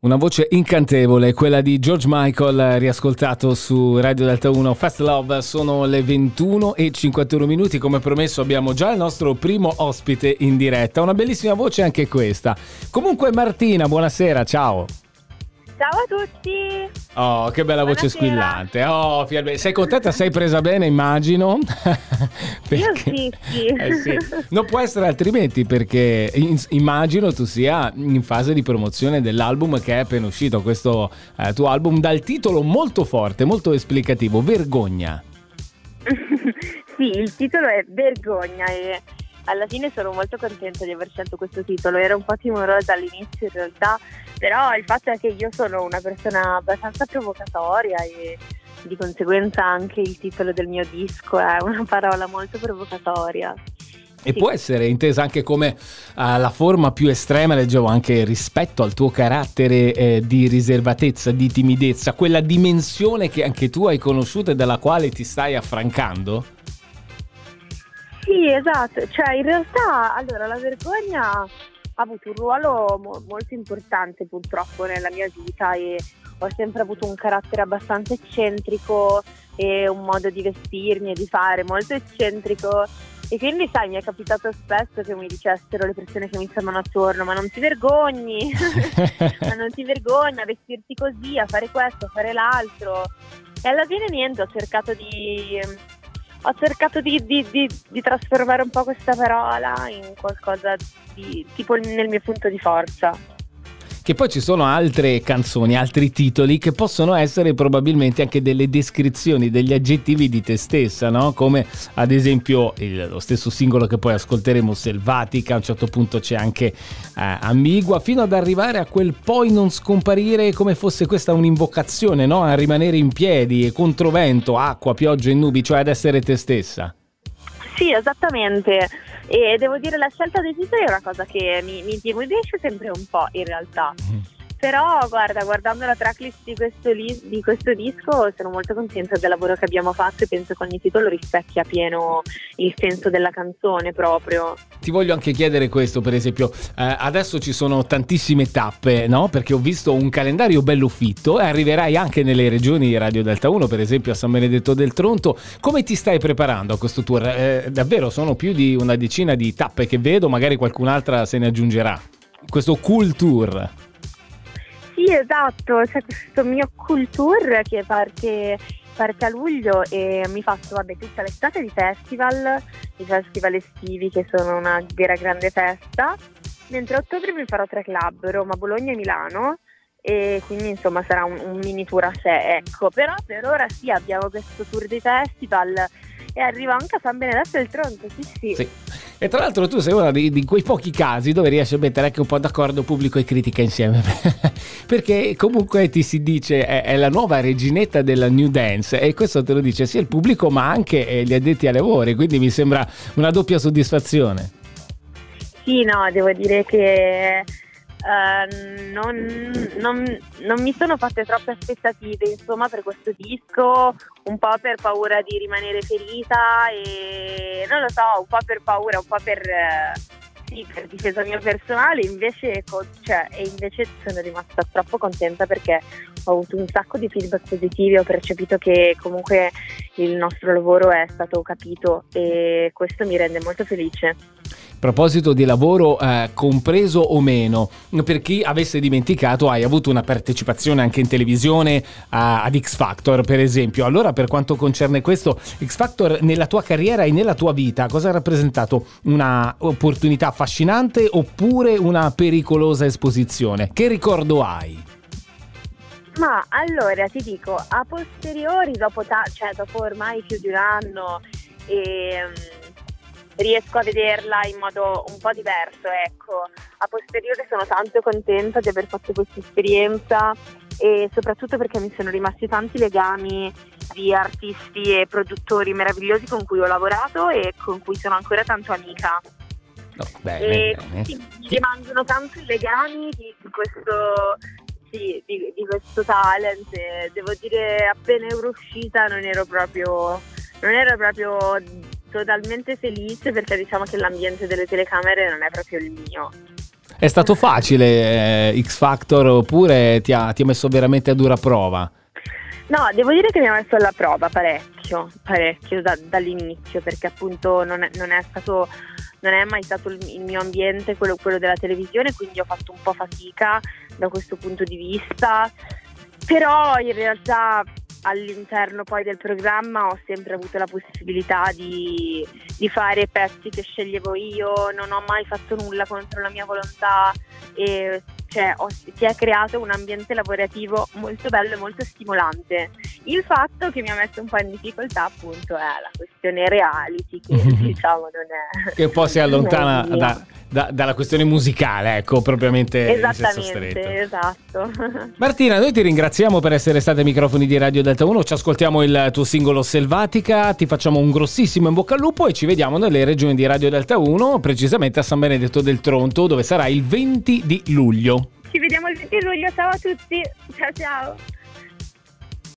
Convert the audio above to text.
Una voce incantevole, quella di George Michael, riascoltato su Radio Delta 1 Fast Love. Sono le 21 e 51 minuti. Come promesso, abbiamo già il nostro primo ospite in diretta. Una bellissima voce anche questa. Comunque, Martina, buonasera, ciao. Ciao a tutti! Oh, che bella voce squillante. Oh, sei contenta? Sei presa bene, immagino. perché... Io sì, sì. Eh sì. Non può essere altrimenti perché immagino tu sia in fase di promozione dell'album che è appena uscito, questo eh, tuo album dal titolo molto forte, molto esplicativo, Vergogna. sì, il titolo è Vergogna e alla fine sono molto contenta di aver scelto questo titolo, ero un po' timorosa all'inizio in realtà, però il fatto è che io sono una persona abbastanza provocatoria e di conseguenza anche il titolo del mio disco è una parola molto provocatoria. E sì. può essere intesa anche come uh, la forma più estrema, leggevo anche rispetto al tuo carattere eh, di riservatezza, di timidezza, quella dimensione che anche tu hai conosciuto e dalla quale ti stai affrancando? Sì, esatto, cioè in realtà allora la vergogna ha avuto un ruolo mo- molto importante purtroppo nella mia vita e ho sempre avuto un carattere abbastanza eccentrico e un modo di vestirmi e di fare molto eccentrico. E quindi sai mi è capitato spesso che mi dicessero le persone che mi stavano attorno ma non ti vergogni? Ma non ti vergogni a vestirti così a fare questo a fare l'altro? E alla fine niente ho cercato di ho cercato di, di, di, di, trasformare un po' questa parola in qualcosa di tipo nel mio punto di forza. Che poi ci sono altre canzoni, altri titoli che possono essere probabilmente anche delle descrizioni, degli aggettivi di te stessa, no? Come ad esempio il, lo stesso singolo che poi ascolteremo, Selvatica, a un certo punto c'è anche eh, Ambigua, fino ad arrivare a quel poi non scomparire come fosse questa un'invocazione, no? A rimanere in piedi, controvento, acqua, pioggia e nubi, cioè ad essere te stessa. Sì, esattamente. E devo dire la scelta dei titoli è una cosa che mi, mi intimidisce sempre un po' in realtà. Mm. Però guarda, guardando la tracklist di questo, li- di questo, disco sono molto contenta del lavoro che abbiamo fatto e penso che ogni titolo rispecchia pieno il senso della canzone proprio. Ti voglio anche chiedere questo, per esempio, eh, adesso ci sono tantissime tappe, no? Perché ho visto un calendario bello fitto e arriverai anche nelle regioni Radio Delta 1, per esempio a San Benedetto del Tronto. Come ti stai preparando a questo tour? Eh, davvero sono più di una decina di tappe che vedo, magari qualcun'altra se ne aggiungerà. Questo cool tour. Sì, esatto, c'è questo mio culture che parte, parte a luglio e mi faccio vabbè, tutta l'estate di festival, i festival estivi che sono una vera grande festa, mentre a ottobre mi farò tre club, Roma, Bologna e Milano e quindi insomma sarà un, un mini tour a sé, ecco, però per ora sì abbiamo questo tour dei festival e arriva anche a San Benedetto del Tronto, sì sì. sì. E tra l'altro tu sei uno di, di, quei pochi casi dove riesci a mettere anche un po' d'accordo pubblico e critica insieme, perché comunque ti si dice è, è, la nuova reginetta della New Dance e questo te lo dice sia il pubblico ma anche eh, gli addetti ai lavori, quindi mi sembra una doppia soddisfazione. Sì, no, devo dire che Uh, non, non, non, mi sono fatte troppe aspettative insomma per questo disco, un po' per paura di rimanere ferita e non lo so, un po' per paura, un po' per, sì, per difesa mia personale, invece, cioè, e invece sono rimasta troppo contenta perché ho avuto un sacco di feedback positivi, ho percepito che comunque il nostro lavoro è stato capito e questo mi rende molto felice proposito di lavoro eh, compreso o meno, per chi avesse dimenticato hai avuto una partecipazione anche in televisione a, ad X Factor per esempio. Allora per quanto concerne questo, X Factor nella tua carriera e nella tua vita cosa ha rappresentato? Una opportunità affascinante oppure una pericolosa esposizione? Che ricordo hai? Ma allora ti dico, a posteriori, dopo, ta- cioè, dopo ormai più di un anno, e, ehm, riesco a vederla in modo un po' diverso, ecco. A posteriore sono tanto contenta di aver fatto questa esperienza e soprattutto perché mi sono rimasti tanti legami di artisti e produttori meravigliosi con cui ho lavorato e con cui sono ancora tanto amica. Oh, bene, e bene. Sì, mi rimangono tanto i legami di, di questo sì, di, di, questo talent. Devo dire, appena ero uscita non ero proprio, non ero proprio totalmente felice perché diciamo che l'ambiente delle telecamere non è proprio il mio. È stato facile eh, X Factor oppure ti ha, ti ha messo veramente a dura prova? No, devo dire che mi ha messo alla prova parecchio, parecchio da, dall'inizio, perché appunto non è, non è, stato, non è mai stato il, mio ambiente quello, quello, della televisione, quindi ho fatto un po' fatica da questo punto di vista, però in realtà all'interno poi del programma ho sempre avuto la possibilità di, di, fare pezzi che sceglievo io, non ho mai fatto nulla contro la mia volontà e cioè, ho, si è creato un ambiente lavorativo molto bello e molto stimolante. Il fatto che mi ha messo un po' in difficoltà appunto è la questione reality che diciamo non è... Che poi si allontana da, da, dalla questione musicale, ecco, propriamente Esattamente, esatto. Martina, noi ti ringraziamo per essere stata ai microfoni di Radio Delta 1, ci ascoltiamo il tuo singolo Selvatica, ti facciamo un grossissimo in bocca al lupo e ci vediamo nelle regioni di Radio Delta 1, precisamente a San Benedetto del Tronto, dove sarà il 20 di luglio. Ci vediamo il 20 luglio, ciao a tutti, ciao ciao.